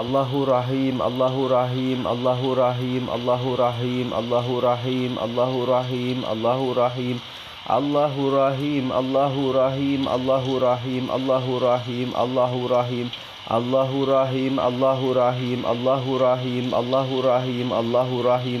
الله رحيم الله رحيم الله رحيم الله رحيم الله رحيم الله رحيم الله رحيم الله رحيم الله رحيم الله رحيم الله رحيم الله رحيم الله رحيم الله رحيم الله رحيم الله رحيم الله رحيم الله رحيم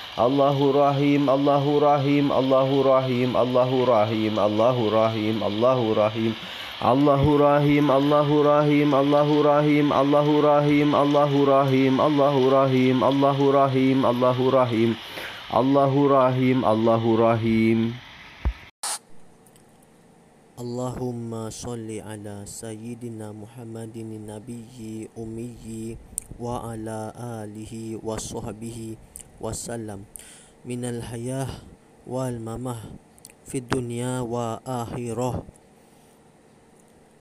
الله رحيم الله رحيم الله رحيم الله رحيم الله رحيم الله رحيم الله رحيم الله رحيم الله رحيم الله رحيم الله رحيم الله رحيم الله رحيم الله رحيم الله رحيم الله رحيم اللهم صل على سيدنا محمد النبي أمي وعلى آله وصحبه wasallam minal hayah wal mamah fi dunya wa akhirah